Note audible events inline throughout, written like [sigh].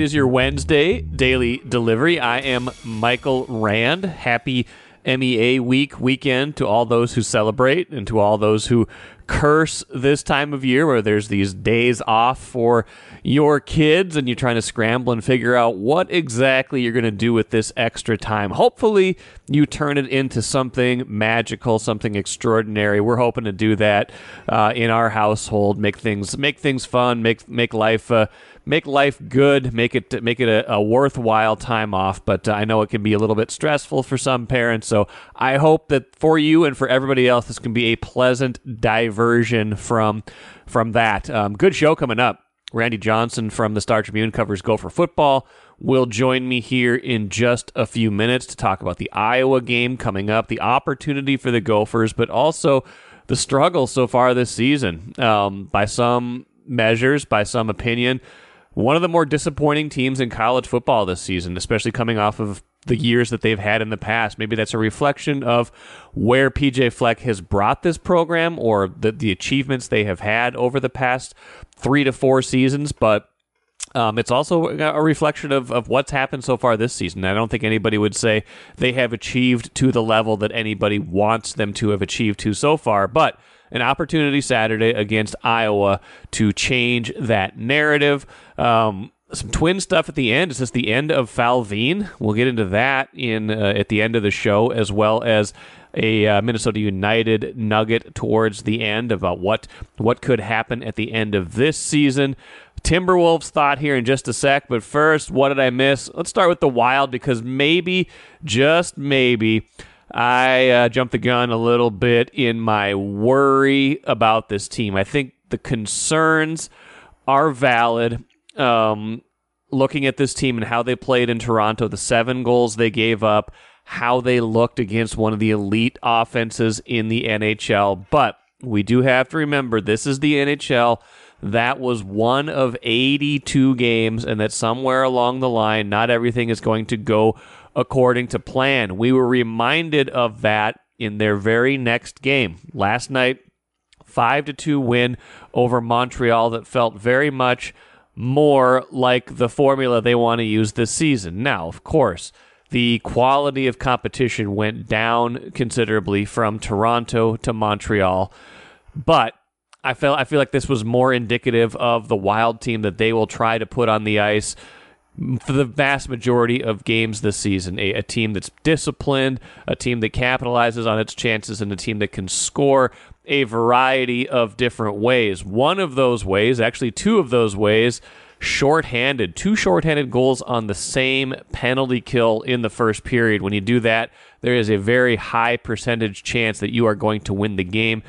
It is your Wednesday daily delivery. I am Michael Rand. Happy MEA week weekend to all those who celebrate and to all those who curse this time of year where there's these days off for your kids and you're trying to scramble and figure out what exactly you're going to do with this extra time. Hopefully, you turn it into something magical, something extraordinary. We're hoping to do that uh, in our household. Make things make things fun. Make make life. Uh, make life good, make it make it a, a worthwhile time off. But uh, I know it can be a little bit stressful for some parents. So I hope that for you and for everybody else, this can be a pleasant diversion from from that. Um, good show coming up. Randy Johnson from the Star Tribune covers Gopher football will join me here in just a few minutes to talk about the Iowa game coming up, the opportunity for the Gophers, but also the struggle so far this season. Um, by some measures, by some opinion, one of the more disappointing teams in college football this season, especially coming off of the years that they've had in the past. Maybe that's a reflection of where PJ Fleck has brought this program or the, the achievements they have had over the past three to four seasons, but um, it's also a reflection of, of what's happened so far this season. I don't think anybody would say they have achieved to the level that anybody wants them to have achieved to so far, but an opportunity Saturday against Iowa to change that narrative. Um, some twin stuff at the end. Is this the end of Falvine? We'll get into that in uh, at the end of the show, as well as a uh, Minnesota United nugget towards the end about what what could happen at the end of this season. Timberwolves thought here in just a sec, but first, what did I miss? Let's start with the Wild because maybe, just maybe, I uh, jumped the gun a little bit in my worry about this team. I think the concerns are valid. Um, looking at this team and how they played in Toronto, the seven goals they gave up, how they looked against one of the elite offenses in the NHL. But we do have to remember this is the NHL. That was one of 82 games, and that somewhere along the line, not everything is going to go according to plan. We were reminded of that in their very next game last night. 5 to 2 win over Montreal that felt very much more like the formula they want to use this season. Now, of course, the quality of competition went down considerably from Toronto to Montreal, but I feel I feel like this was more indicative of the Wild team that they will try to put on the ice for the vast majority of games this season. A, a, team that's disciplined, a team that capitalizes on its chances, and a team that can score a variety of different ways. One of those ways, actually, two of those ways, shorthanded, two shorthanded goals on the same penalty kill in the first period. When you do that, there is a very high percentage chance that you are going to win the game.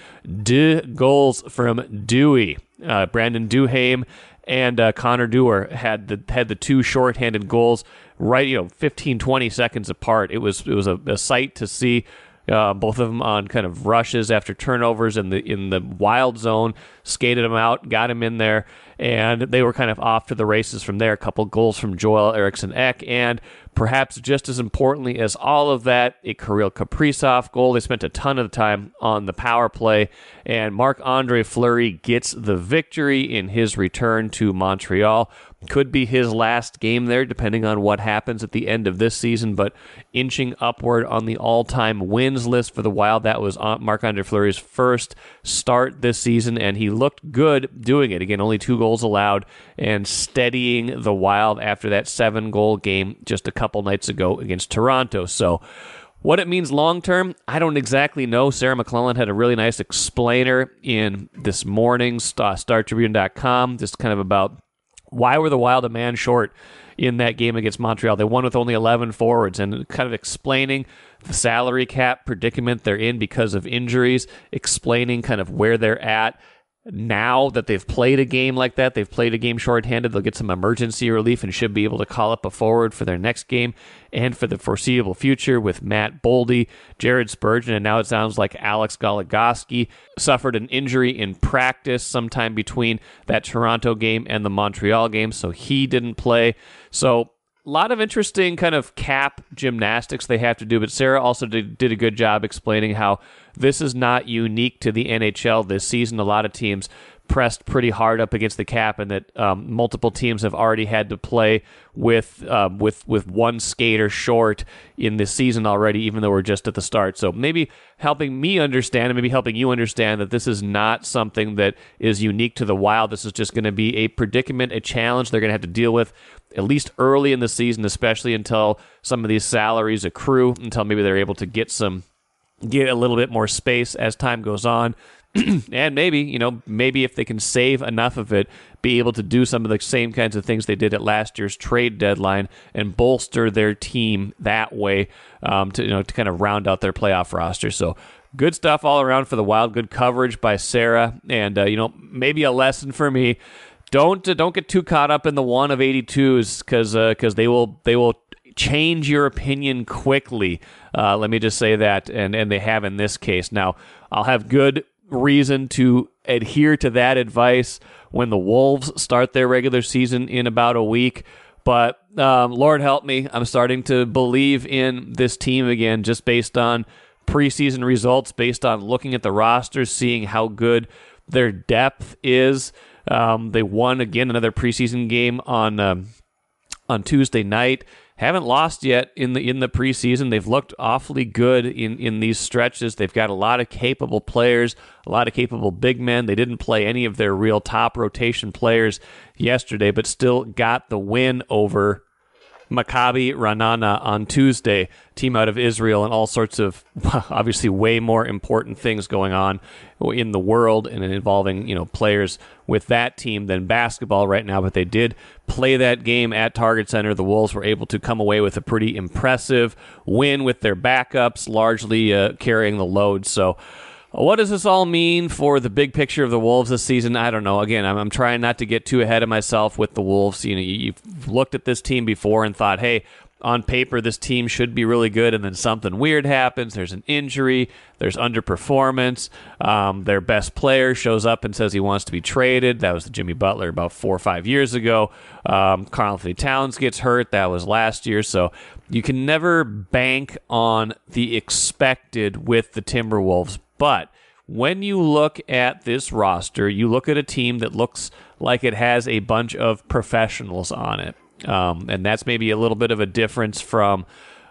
D goals from Dewey. Uh, Brandon Duhaime and uh, Connor Dewar had the had the two shorthanded goals right, you know, 15, 20 seconds apart. It was it was a, a sight to see. Uh, both of them on kind of rushes after turnovers in the in the wild zone, skated him out, got him in there, and they were kind of off to the races from there. A couple goals from Joel Eriksson Ek, and perhaps just as importantly as all of that, a Kirill Kaprizov goal. They spent a ton of time on the power play, and Marc Andre Fleury gets the victory in his return to Montreal. Could be his last game there, depending on what happens at the end of this season, but inching upward on the all time wins list for the Wild. That was Marc Andre Fleury's first start this season, and he looked good doing it. Again, only two goals allowed and steadying the Wild after that seven goal game just a couple nights ago against Toronto. So, what it means long term, I don't exactly know. Sarah McLellan had a really nice explainer in this morning's uh, StarTribune.com, just kind of about why were the Wild a man short in that game against Montreal? They won with only 11 forwards and kind of explaining the salary cap predicament they're in because of injuries, explaining kind of where they're at now that they've played a game like that, they've played a game shorthanded, they'll get some emergency relief and should be able to call up a forward for their next game and for the foreseeable future with Matt Boldy, Jared Spurgeon, and now it sounds like Alex Goligoski suffered an injury in practice sometime between that Toronto game and the Montreal game, so he didn't play. So lot of interesting kind of cap gymnastics they have to do, but Sarah also did, did a good job explaining how this is not unique to the NHL this season. A lot of teams pressed pretty hard up against the cap, and that um, multiple teams have already had to play with uh, with with one skater short in this season already, even though we're just at the start. So maybe helping me understand, and maybe helping you understand that this is not something that is unique to the Wild. This is just going to be a predicament, a challenge they're going to have to deal with at least early in the season, especially until some of these salaries accrue, until maybe they're able to get some get a little bit more space as time goes on. [clears throat] and maybe, you know, maybe if they can save enough of it, be able to do some of the same kinds of things they did at last year's trade deadline and bolster their team that way um, to, you know, to kind of round out their playoff roster. So good stuff all around for the Wild. Good coverage by Sarah. And, uh, you know, maybe a lesson for me. Don't uh, don't get too caught up in the one of 82s because because uh, they will they will change your opinion quickly. Uh, let me just say that, and and they have in this case. Now I'll have good reason to adhere to that advice when the Wolves start their regular season in about a week. But um, Lord help me, I'm starting to believe in this team again, just based on preseason results, based on looking at the roster, seeing how good their depth is. Um, they won again another preseason game on um, on Tuesday night haven't lost yet in the in the preseason. They've looked awfully good in in these stretches. They've got a lot of capable players, a lot of capable big men. They didn't play any of their real top rotation players yesterday, but still got the win over Maccabi Ra'anana on Tuesday, team out of Israel, and all sorts of [laughs] obviously way more important things going on in the world and involving you know players with that team than basketball right now. But they did play that game at Target Center. The Wolves were able to come away with a pretty impressive win with their backups largely uh, carrying the load. So. What does this all mean for the big picture of the Wolves this season? I don't know. Again, I'm, I'm trying not to get too ahead of myself with the Wolves. You know, you've looked at this team before and thought, hey, on paper, this team should be really good, and then something weird happens. There's an injury, there's underperformance. Um, their best player shows up and says he wants to be traded. That was Jimmy Butler about four or five years ago. Um, Karl-Anthony Towns gets hurt. That was last year. So you can never bank on the expected with the Timberwolves. But when you look at this roster, you look at a team that looks like it has a bunch of professionals on it. Um, and that's maybe a little bit of a difference from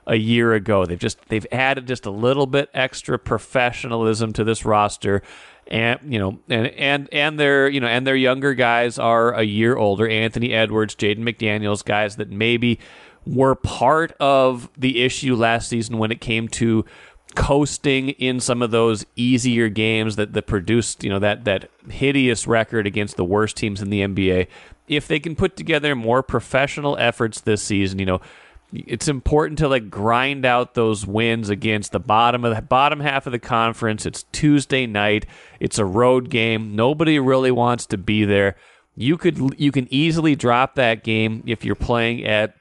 a year ago. They've just they've added just a little bit extra professionalism to this roster. And you know, and and and their you know, and their younger guys are a year older. Anthony Edwards, Jaden McDaniels, guys that maybe were part of the issue last season when it came to coasting in some of those easier games that, that produced, you know, that that hideous record against the worst teams in the NBA. If they can put together more professional efforts this season, you know, it's important to like grind out those wins against the bottom of the bottom half of the conference. It's Tuesday night. It's a road game. Nobody really wants to be there. You could you can easily drop that game if you're playing at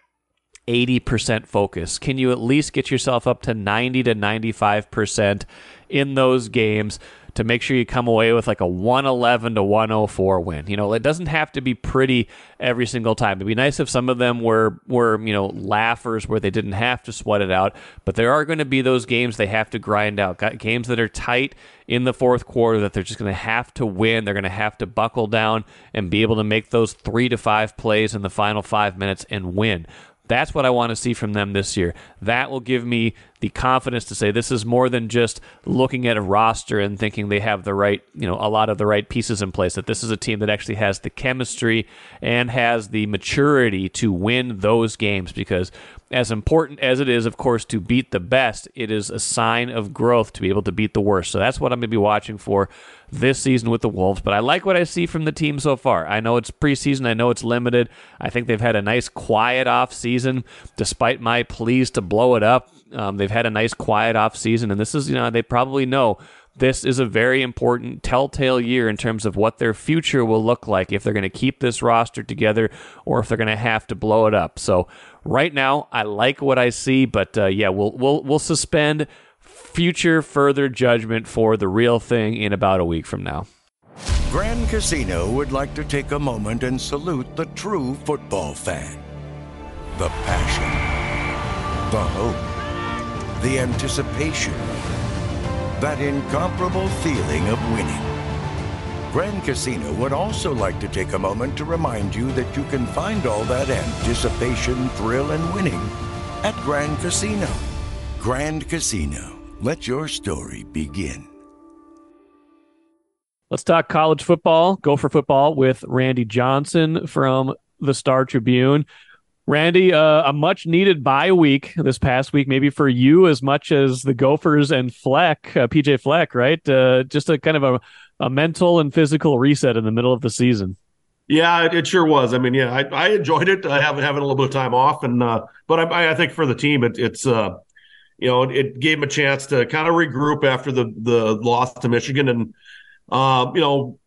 80% focus? Can you at least get yourself up to 90 to 95% in those games to make sure you come away with like a 111 to 104 win? You know, it doesn't have to be pretty every single time. It'd be nice if some of them were were, you know, laughers where they didn't have to sweat it out, but there are going to be those games they have to grind out. Games that are tight in the fourth quarter that they're just going to have to win. They're going to have to buckle down and be able to make those 3 to 5 plays in the final 5 minutes and win. That's what I want to see from them this year. That will give me the confidence to say this is more than just looking at a roster and thinking they have the right, you know, a lot of the right pieces in place. That this is a team that actually has the chemistry and has the maturity to win those games because as important as it is, of course, to beat the best, it is a sign of growth to be able to beat the worst. So that's what I'm going to be watching for this season with the Wolves. But I like what I see from the team so far. I know it's preseason, I know it's limited. I think they've had a nice, quiet off season, despite my pleas to blow it up. Um, they've had a nice, quiet off season, and this is, you know, they probably know this is a very important telltale year in terms of what their future will look like if they're going to keep this roster together or if they're going to have to blow it up. So right now, I like what I see, but uh, yeah, we'll we'll we'll suspend future further judgment for the real thing in about a week from now. Grand Casino would like to take a moment and salute the true football fan. The passion, the hope, the anticipation, that incomparable feeling of winning. Grand Casino would also like to take a moment to remind you that you can find all that anticipation, thrill, and winning at Grand Casino. Grand Casino. Let your story begin. Let's talk college football. Gopher football with Randy Johnson from the Star Tribune. Randy, uh, a much needed bye week this past week, maybe for you as much as the Gophers and Fleck, uh, PJ Fleck, right? Uh, just a kind of a, a mental and physical reset in the middle of the season. Yeah, it, sure was. I mean, yeah, I, I enjoyed it. I have having a little bit of time off, and uh, but I, I think for the team, it, it's uh, you know, it gave them a chance to kind of regroup after the the loss to Michigan, and uh, you know,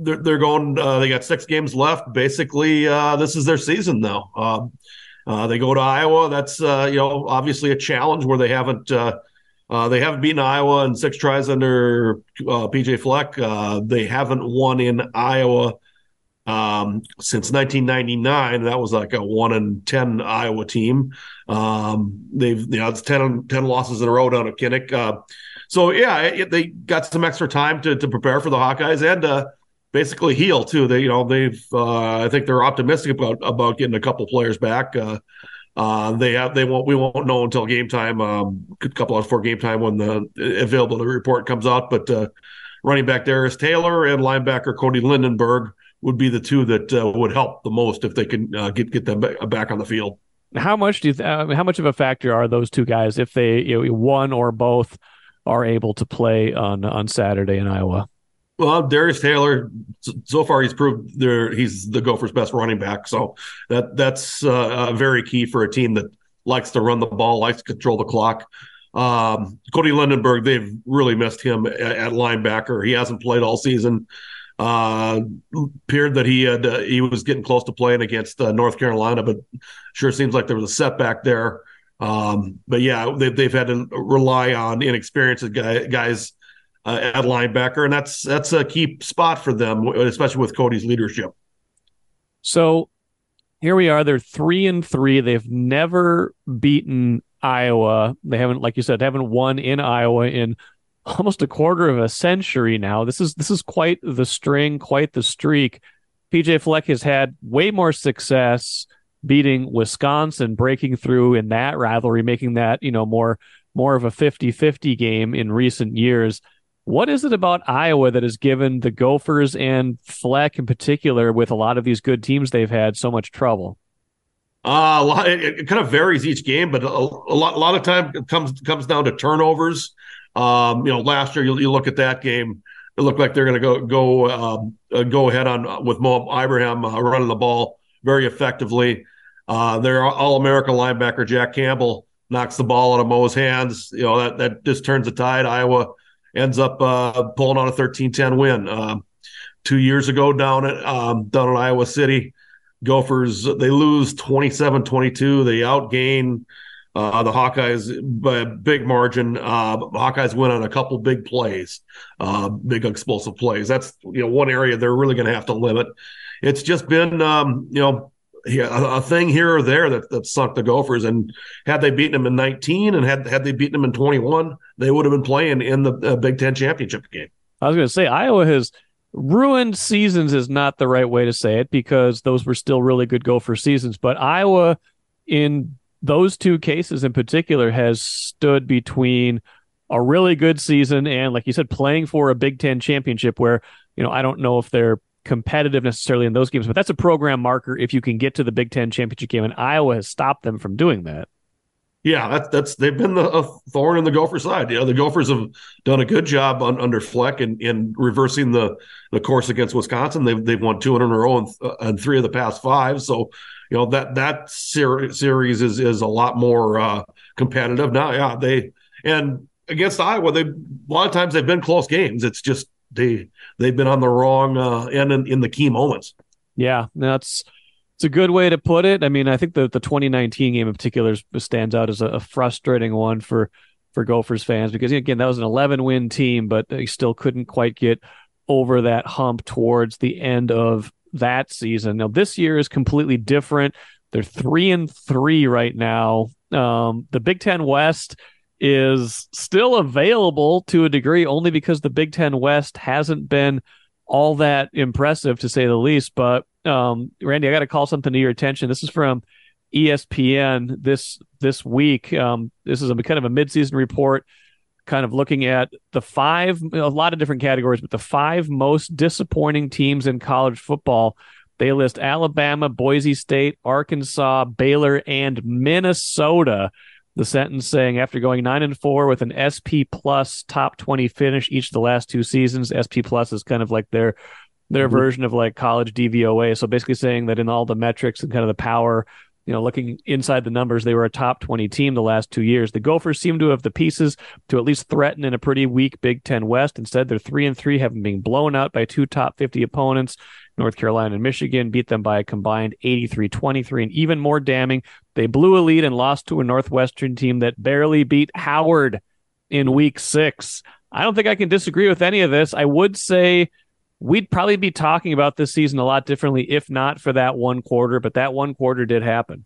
they're, they're going. Uh, they got six games left. Basically, uh, this is their season though. Uh, uh, they go to Iowa. That's uh, you know obviously a challenge where they haven't uh, uh, they haven't beaten Iowa in six tries under PJ Fleck. They haven't won in Iowa um, since 1999. That was like a one in ten Iowa team. Um, they've you know it's 10, 10 losses in a row down at Kinnick. So yeah, it, they got some extra time to to prepare for the Hawkeyes and uh, basically heal too. They you know they've uh, I think they're optimistic about about getting a couple players back. Uh, uh, they have they won't we won't know until game time, um, a couple hours before game time when the availability report comes out. But uh, running back Darius Taylor and linebacker Cody Lindenberg would be the two that uh, would help the most if they can uh, get get them back on the field. How much do you th- uh, how much of a factor are those two guys if they you know, one or both are able to play on on Saturday in Iowa? Well, Darius Taylor, so far he's proved there he's the Gophers' best running back. So that that's uh, very key for a team that likes to run the ball, likes to control the clock. Um, Cody Lindenberg, they've really missed him at, at linebacker. He hasn't played all season. Uh, appeared that he had uh, he was getting close to playing against uh, North Carolina, but sure seems like there was a setback there. Um, but yeah, they, they've had to rely on inexperienced guy, guys uh, at linebacker, and that's that's a key spot for them, especially with Cody's leadership. So here we are. They're three and three. They've never beaten Iowa. They haven't, like you said, haven't won in Iowa in almost a quarter of a century now. This is this is quite the string, quite the streak. PJ Fleck has had way more success beating Wisconsin, breaking through in that rivalry, making that, you know, more more of a 50-50 game in recent years. What is it about Iowa that has given the Gophers and Fleck in particular, with a lot of these good teams they've had, so much trouble? Uh, a lot, it, it kind of varies each game, but a, a, lot, a lot of time comes comes down to turnovers. Um, you know, last year you, you look at that game, it looked like they're going to go go um, uh, go ahead on with Mo Ibrahim uh, running the ball very effectively. Uh, their All American linebacker Jack Campbell knocks the ball out of Mo's hands. You know that that just turns the tide. Iowa ends up uh, pulling on a 13-10 win. Um, two years ago down at um, down in Iowa City, Gophers they lose 27-22. They outgain uh, the Hawkeyes by a big margin. Uh, Hawkeyes win on a couple big plays, uh, big explosive plays. That's you know one area they're really going to have to limit. It's just been um, you know a, thing here or there that, that sunk the Gophers. And had they beaten them in 19 and had had they beaten them in 21, they would have been playing in the uh, Big Ten championship game. I was going to say Iowa has ruined seasons is not the right way to say it because those were still really good Gopher seasons. But Iowa, in those two cases in particular, has stood between a really good season and, like you said, playing for a Big Ten championship where, you know, I don't know if they're competitive necessarily in those games, but that's a program marker if you can get to the Big Ten championship game, and Iowa has stopped them from doing that. Yeah, that's that's they've been the thorn in the Gopher side. You know, the Gophers have done a good job on, under Fleck in, in reversing the the course against Wisconsin. They've they've won two in a row and, uh, and three of the past five. So, you know that that ser- series is is a lot more uh, competitive now. Yeah, they and against Iowa, they a lot of times they've been close games. It's just they they've been on the wrong uh, end in, in the key moments. Yeah, that's it's a good way to put it. I mean, I think the the 2019 game in particular stands out as a, a frustrating one for for Gophers fans because again that was an 11 win team, but they still couldn't quite get over that hump towards the end of that season. Now this year is completely different. They're three and three right now. Um, the Big Ten West is still available to a degree only because the Big Ten West hasn't been all that impressive to say the least. But um, Randy, I got to call something to your attention. This is from ESPN this this week. Um, this is a kind of a midseason report, kind of looking at the five, a lot of different categories, but the five most disappointing teams in college football. They list Alabama, Boise State, Arkansas, Baylor, and Minnesota. The sentence saying after going nine and four with an SP plus top twenty finish each of the last two seasons, SP plus is kind of like their their mm-hmm. version of like college DVOA. So basically saying that in all the metrics and kind of the power you know, looking inside the numbers, they were a top 20 team the last two years. The Gophers seem to have the pieces to at least threaten in a pretty weak Big Ten West. Instead, they're three and three, having been blown out by two top 50 opponents. North Carolina and Michigan beat them by a combined 83 23. And even more damning, they blew a lead and lost to a Northwestern team that barely beat Howard in week six. I don't think I can disagree with any of this. I would say we'd probably be talking about this season a lot differently if not for that one quarter. But that one quarter did happen.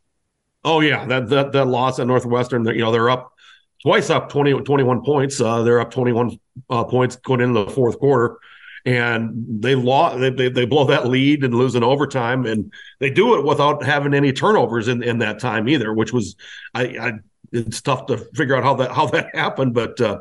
Oh yeah, that that that loss at Northwestern. You know they're up twice up 20, 21 points. Uh, they're up twenty one uh, points going into the fourth quarter, and they lost. They, they, they blow that lead and lose in overtime, and they do it without having any turnovers in in that time either, which was I. I it's tough to figure out how that how that [laughs] happened, but uh,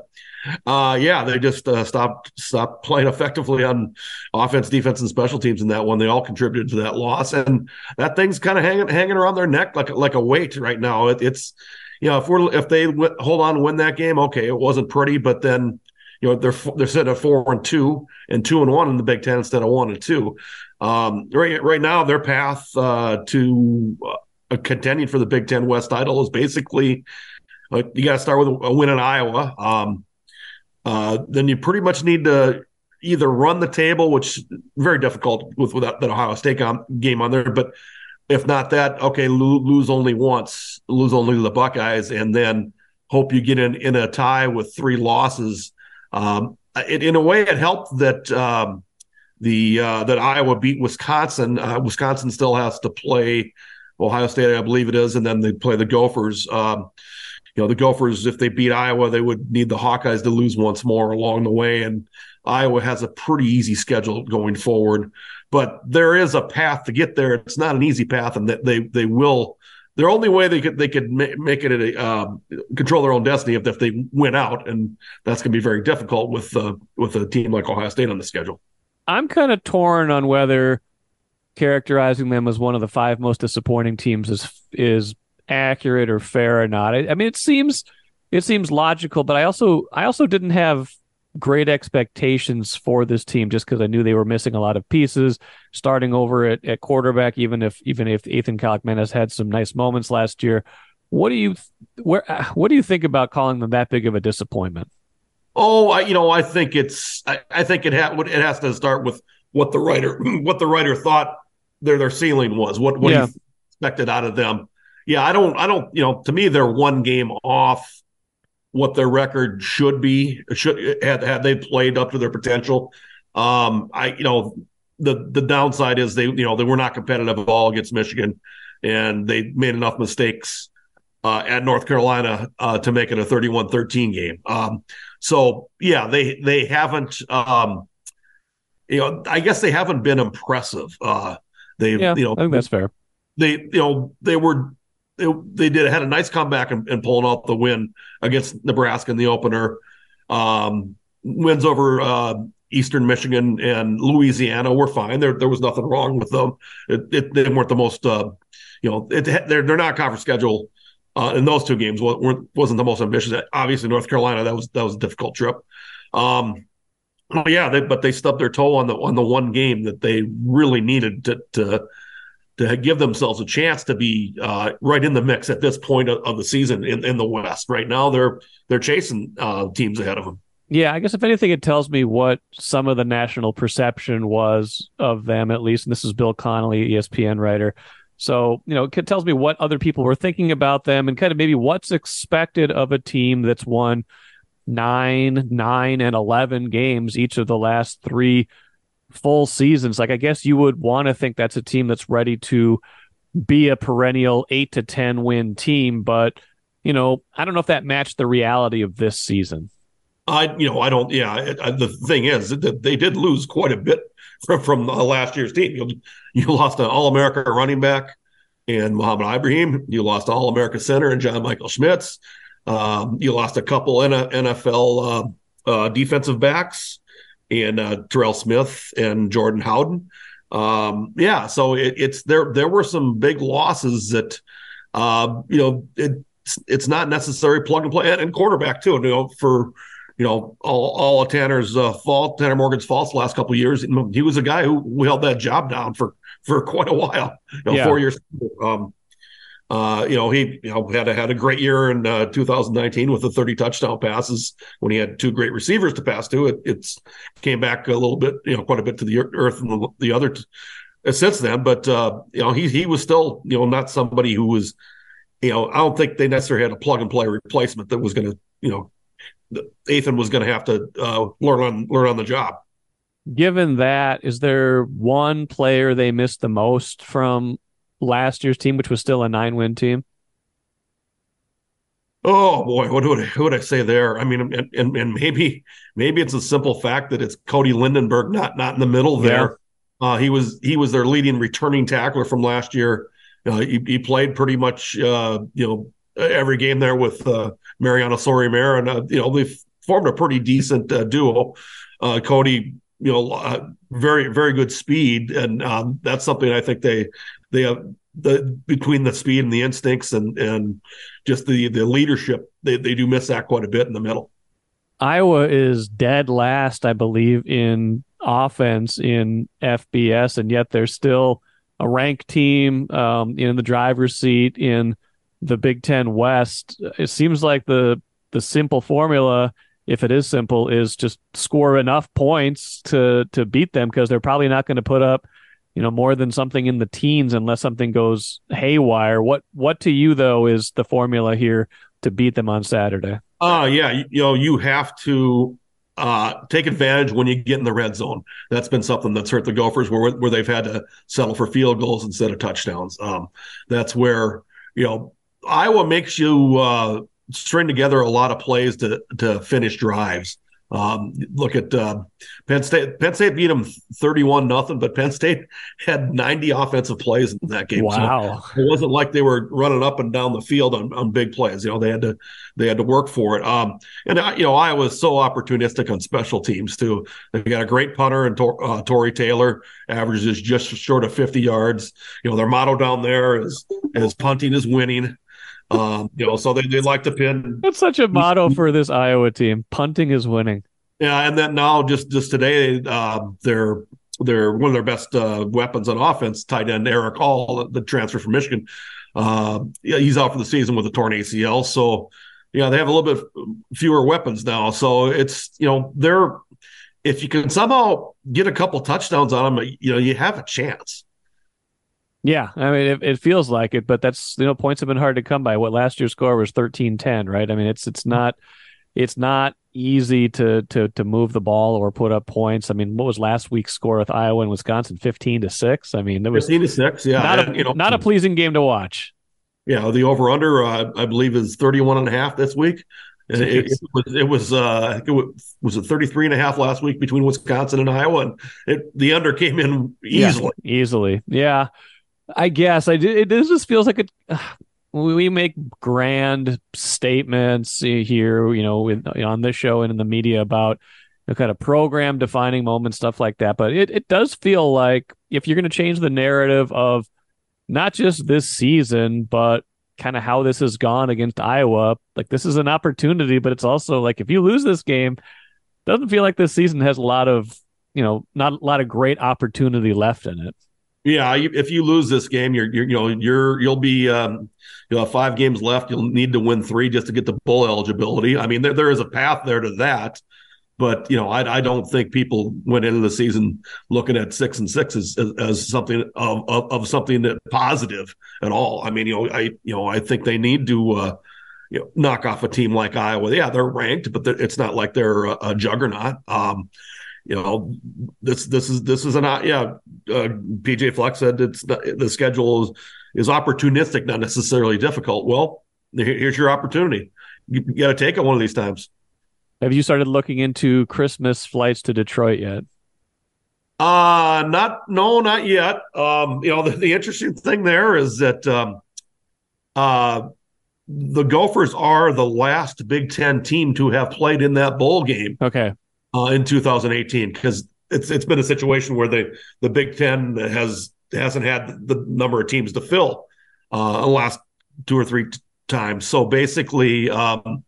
uh, yeah, they just uh, stopped stopped playing effectively on offense, defense, and special teams in that one. They all contributed to that loss, and that thing's kind of hanging hanging around their neck like like a weight right now. It, it's you know if we're if they hold on win that game, okay, it wasn't pretty, but then you know they're they're sitting at four and two and two and one in the Big Ten instead of one and two. Um, right right now, their path uh, to uh, contending for the Big Ten West title is basically you got to start with a win in Iowa. Um, uh, then you pretty much need to either run the table, which very difficult with, with that, that Ohio State game on there, but if not that, okay, lose only once, lose only to the Buckeyes, and then hope you get in in a tie with three losses. Um, it, in a way, it helped that um, the uh, that Iowa beat Wisconsin. Uh, Wisconsin still has to play Ohio State, I believe it is, and then they play the Gophers. Um, you know, the Gophers, if they beat Iowa, they would need the Hawkeyes to lose once more along the way. And Iowa has a pretty easy schedule going forward, but there is a path to get there. It's not an easy path, and that they they will. Their only way they could they could make it a, uh, control their own destiny if, if they win out, and that's going to be very difficult with uh, with a team like Ohio State on the schedule. I'm kind of torn on whether characterizing them as one of the five most disappointing teams is is accurate or fair or not. I, I mean, it seems it seems logical, but I also I also didn't have great expectations for this team just because I knew they were missing a lot of pieces. Starting over at, at quarterback, even if even if Ethan Kaliakmanis had some nice moments last year, what do you where [sighs] what do you think about calling them that big of a disappointment? Oh, I, you know, I think it's I, I think it ha- it has to start with what the writer [clears throat] what the writer thought their their ceiling was, what what yeah. he expected out of them yeah, I don't, I don't, you know, to me, they're one game off what their record should be. Should had had they played up to their potential. Um, I, you know, the the downside is they, you know, they were not competitive at all against Michigan, and they made enough mistakes uh, at North Carolina uh, to make it a 31-13 game. Um, so yeah, they they haven't. Um, you know, I guess they haven't been impressive. Uh, they, yeah, you know, I think that's fair. They, you know, they were they, they did had a nice comeback and, pulling out the win against Nebraska in the opener. Um, wins over uh, Eastern Michigan and Louisiana were fine. There there was nothing wrong with them. It, it, they weren't the most uh, you know it, they're they're not conference schedule uh, in those two games weren't wasn't the most ambitious. Obviously North Carolina that was that was a difficult trip. Um, yeah, they, but they stubbed their toe on the on the one game that they really needed to to to give themselves a chance to be uh, right in the mix at this point of, of, the season in, in the West. Right now, they're they're chasing uh, teams ahead of them. Yeah, I guess if anything, it tells me what some of the national perception was of them, at least. And this is Bill Connelly, ESPN writer. So, you know, it tells me what other people were thinking about them and kind of maybe what's expected of a team that's won nine, nine, and 11 games each of the last three full seasons, like I guess you would want to think that's a team that's ready to be a perennial eight to 10 win team. But, you know, I don't know if that matched the reality of this season. I, you know, I don't. Yeah, it, I, the thing is that they did lose quite a bit [laughs] from from uh, last year's team. You, you lost an All America running back and Mohamed Ibrahim. You lost All America center and John Michael Schmitz. Um, you lost a couple NFL uh, uh, defensive backs and uh, Terrell Smith and Jordan Howden. Um, yeah, so it, it's there. There were some big losses that uh, you know it, it's not necessary plug and play and, and quarterback too. You know for you know all, all of Tanner's uh, fault, Tanner Morgan's fault the last couple years. He was a guy who held that job down for for quite a while. You know, yeah. four years. Um, uh, you know, he you know had a, had a great year in uh, 2019 with the 30 touchdown passes when he had two great receivers to pass to. It it's came back a little bit, you know, quite a bit to the earth and the, the other t- uh, since then. But uh, you know, he he was still you know not somebody who was, you know, I don't think they necessarily had a plug and play replacement that was going to you know, Ethan was going to have to uh, learn on learn on the job given that, is there one player they missed the most from last year's team, which was still a nine win team? Oh boy, what would I, what would I say there? I mean, and, and, and maybe maybe it's a simple fact that it's Cody Lindenberg not not in the middle there. Yeah. Uh, he was he was their leading returning tackler from last year. Uh, he, he, played pretty much uh, you know every game there with uh, Mariano Sori-Marin, and uh, you know they formed a pretty decent uh, duo. Uh, Cody you know uh, very very good speed, and um, that's something I think they they have the between the speed and the instincts and and just the the leadership they they do miss that quite a bit in the middle. Iowa is dead last, I believe, in offense in FBS, and yet they're still a ranked team um, in the driver's seat in the Big Ten West. It seems like the the simple formula if it is simple, is just score enough points to to beat them because they're probably not going to put up, you know, more than something in the teens unless something goes haywire. What what to you though is the formula here to beat them on Saturday? Uh yeah, you, you know, you have to uh, take advantage when you get in the red zone. That's been something that's hurt the Gophers where where they've had to settle for field goals instead of touchdowns. Um, that's where you know Iowa makes you uh, string together a lot of plays to to finish drives. Um, look at uh, Penn State. Penn State beat them thirty-one nothing, but Penn State [laughs] had ninety offensive plays in that game. Wow! So it wasn't like they were running up and down the field on, on big plays. You know, they had to they had to work for it. Um, and you know, Iowa is so opportunistic on special teams too. They've got a great punter and Tor- uh, Tory Taylor averages just short of fifty yards. You know, their motto down there is is punting is winning. Um, you know, so they, they like to pin. That's such a motto for this Iowa team. Punting is winning. Yeah, and then now just just today, uh, they're they're one of their best uh, weapons on offense. Tight end Erick All, the transfer from Michigan. Uh, yeah, he's out for the season with a torn ACL. So yeah, they have a little bit fewer weapons now. So it's you know they're if you can somehow get a couple touchdowns on them, you know you have a chance. Yeah, I mean, it, it, feels like it, but that's you know, points have been hard to come by. What last year's score was 13-10, right? I mean, it's it's not it's not easy to to to move the ball or put up points. I mean, what was last week's score with Iowa and Wisconsin? 15 to 6. I mean, it was 15 to 6, yeah. Not a, you know, not a pleasing game to watch. Yeah, the over under uh, I believe is 31 and a half this week. It, it, it, was it was uh it was, was it 33 and a half last week between Wisconsin and Iowa and it the under came in easily. Yeah, easily. Yeah. I guess I did. It just feels like a. [sighs] we make grand statements here, you know, on this show and in the media about you know, kind of program defining moments, stuff like that. But it, it does feel like if you're going to change the narrative of not just this season, but kind of how this has gone against Iowa, like this is an opportunity, but it's also like if you lose this game, doesn't feel like this season has a lot of, you know, not a lot of great opportunity left in it. Yeah, if you lose this game, you're, you're you know you're you'll be um, you'll have five games left. You'll need to win three just to get the bowl eligibility. I mean, there there is a path there to that, but you know I, I don't think people went into the season looking at six and six as, as, as something of, of, of something that positive at all. I mean, you know I you know I think they need to. Uh, you know, knock off a team like Iowa. Yeah, they're ranked, but it's not like they're a, a juggernaut. Um, you know, this this is this is an yeah. Uh, PJ Fleck said it's the schedule is is opportunistic, not necessarily difficult. Well, here's your opportunity. You, you got to take it one of these times. Have you started looking into Christmas flights to Detroit yet? Uh not no, not yet. Um, you know, the, the interesting thing there is that um uh the Gophers are the last Big Ten team to have played in that bowl game. Okay. Uh, in 2018, because it's it's been a situation where the the Big Ten has hasn't had the number of teams to fill uh, the last two or three t- times. So basically, um,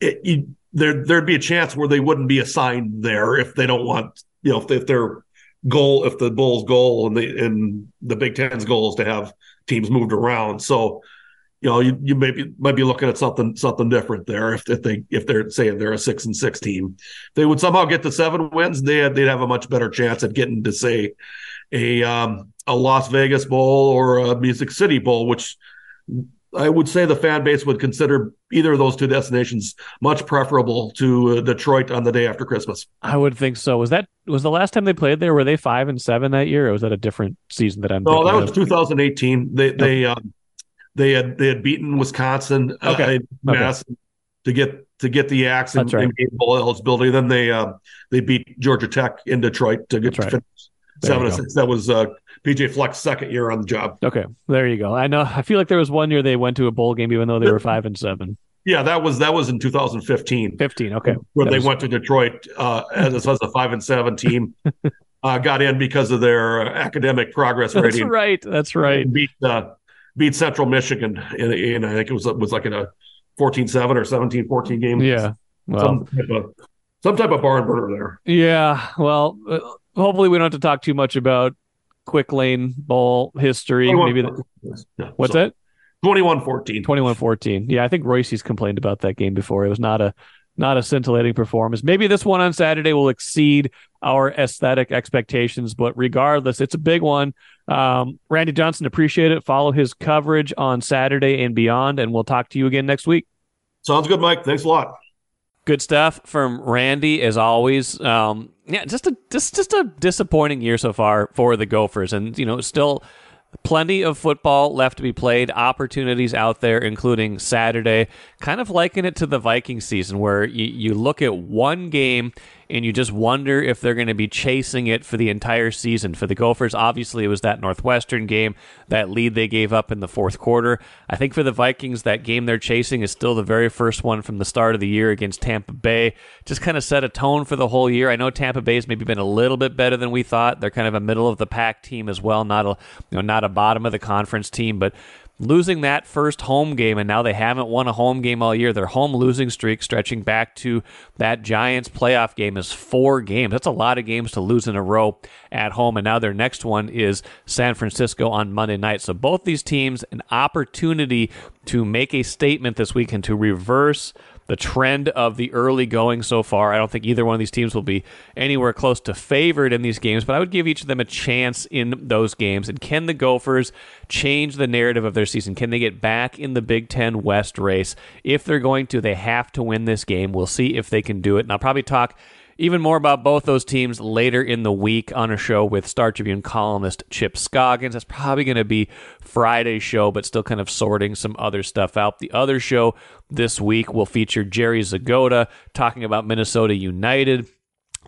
it, you, there there'd be a chance where they wouldn't be assigned there if they don't want you know if, if their goal if the Bulls' goal and the and the Big Ten's goal is to have teams moved around. So you know, you, you maybe might be looking at something something different there if, if they if they're saying they're a six and six team. If they would somehow get to seven wins, they had, they'd have a much better chance at getting to say a um, a Las Vegas Bowl or a Music City Bowl, which I would say the fan base would consider either of those two destinations much preferable to uh, Detroit on the day after Christmas. I would think so. Was that was the last time they played there? Were they five and seven that year, or was that a different season that I'm? No, that was of? 2018. They they um, they had they had beaten Wisconsin okay. uh, Mass okay. to get to get the axe and, right. and gain bowl eligibility. Then they uh, they beat Georgia Tech in Detroit to get to finish seven to six. That was uh, PJ Fleck's second year on the job. Okay, there you go. I know. I feel like there was one year they went to a bowl game even though they were five and seven. Yeah, that was that was in 2015. 15, okay. Where that they was... went to Detroit uh, as, as a five and seven team. [laughs] uh, got in because of their academic progress rating. That's right. That's right. Beat uh, beat Central Michigan in, in I think it was was like in a 14-7 or 17-14 game. Yeah. Well, some type of, some type of barn burner there. Yeah. Well, uh, hopefully we don't have to talk too much about Quick Lane Bowl history. Maybe the, yeah, what's so, that? 21-14. 21-14. Yeah, I think Royce's complained about that game before. It was not a not a scintillating performance. Maybe this one on Saturday will exceed our aesthetic expectations, but regardless, it's a big one. Um, Randy Johnson, appreciate it. Follow his coverage on Saturday and beyond, and we'll talk to you again next week. Sounds good, Mike. Thanks a lot. Good stuff from Randy, as always. Um, yeah, just a just just a disappointing year so far for the Gophers, and you know, still Plenty of football left to be played, opportunities out there, including Saturday. Kind of liken it to the Viking season, where you, you look at one game and you just wonder if they're going to be chasing it for the entire season. For the Gophers, obviously, it was that Northwestern game, that lead they gave up in the fourth quarter. I think for the Vikings, that game they're chasing is still the very first one from the start of the year against Tampa Bay. Just kind of set a tone for the whole year. I know Tampa Bay's maybe been a little bit better than we thought. They're kind of a middle of the pack team as well, not a you know not a bottom of the conference team, but losing that first home game, and now they haven't won a home game all year. Their home losing streak, stretching back to that Giants playoff game, is four games. That's a lot of games to lose in a row at home. And now their next one is San Francisco on Monday night. So both these teams, an opportunity to make a statement this weekend to reverse the trend of the early going so far. I don't think either one of these teams will be anywhere close to favored in these games, but I would give each of them a chance in those games. And can the Gophers change the narrative of their season? Can they get back in the Big Ten West race? If they're going to, they have to win this game. We'll see if they can do it. And I'll probably talk even more about both those teams later in the week on a show with Star Tribune columnist Chip Scoggins. That's probably going to be Friday's show, but still kind of sorting some other stuff out. The other show this week will feature Jerry Zgoda talking about Minnesota United.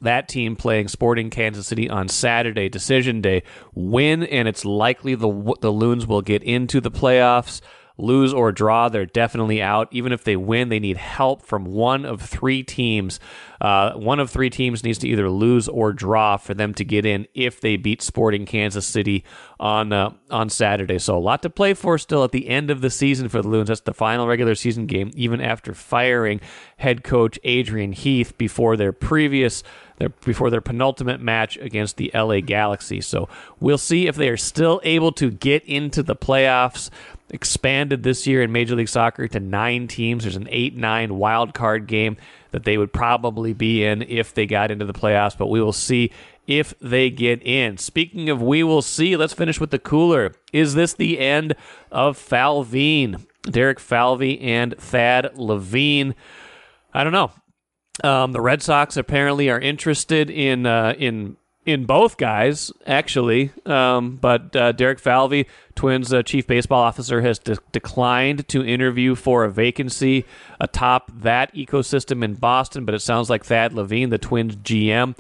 That team playing Sporting Kansas City on Saturday, decision day. Win, and it's likely the the Loons will get into the playoffs lose or draw, they're definitely out. Even if they win, they need help from one of three teams. Uh, one of three teams needs to either lose or draw for them to get in if they beat Sporting Kansas City on uh, on Saturday. So a lot to play for still at the end of the season for the Loons. That's the final regular season game, even after firing head coach Adrian Heath before their previous their, before their penultimate match against the LA Galaxy. So we'll see if they are still able to get into the playoffs expanded this year in Major League Soccer to nine teams. There's an 8 9 wild card game that they would probably be in if they got into the playoffs, but we will see if they get in. Speaking of we will see, let's finish with the cooler. Is this the end of Falvine? Derek Falvey and Thad Levine. I don't know. Um, the Red Sox apparently are interested in uh, in in both guys, actually. Um, but uh, Derek Falvey, Twins uh, chief baseball officer, has de- declined to interview for a vacancy atop that ecosystem in Boston. But it sounds like Thad Levine, the Twins GM,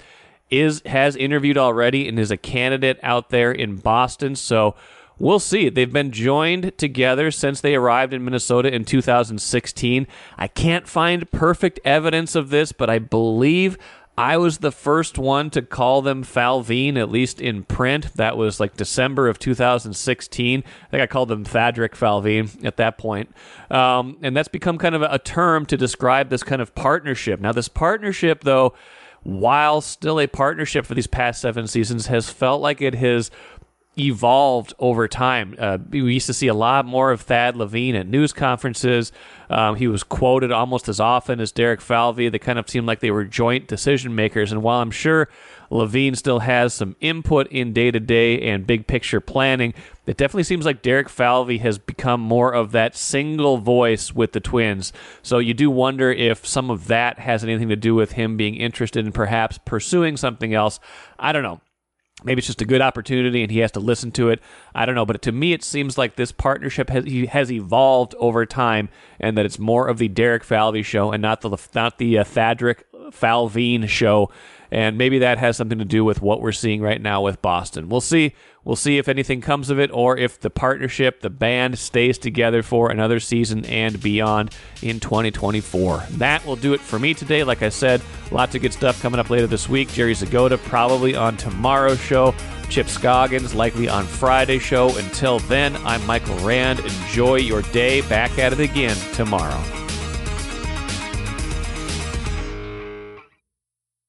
is has interviewed already and is a candidate out there in Boston. So we'll see. They've been joined together since they arrived in Minnesota in 2016. I can't find perfect evidence of this, but I believe I was the first one to call them Falvine, at least in print. That was like December of 2016. I think I called them Thadric Falvine at that point. Um, and that's become kind of a, a term to describe this kind of partnership. Now, this partnership, though, while still a partnership for these past seven seasons, has felt like it has evolved over time. Uh, we used to see a lot more of Thad Levine at news conferences. Um, he was quoted almost as often as Derek Falvey. They kind of seemed like they were joint decision makers. And while I'm sure Levine still has some input in day to day and big picture planning, it definitely seems like Derek Falvey has become more of that single voice with the Twins. So you do wonder if some of that has anything to do with him being interested in perhaps pursuing something else. I don't know. Maybe it's just a good opportunity and he has to listen to it. I don't know, but to me, it seems like this partnership has, has evolved over time, and that it's more of the Derek Falvey show and not the not the uh, Thadric Falvine show. And maybe that has something to do with what we're seeing right now with Boston. We'll see. We'll see if anything comes of it or if the partnership, the band, stays together for another season and beyond in 2024. That will do it for me today. Like I said, lots of good stuff coming up later this week. Jerry Zgoda probably on tomorrow's show. Chip Scoggins likely on Friday's show. Until then, I'm Michael Rand. Enjoy your day. Back at it again tomorrow.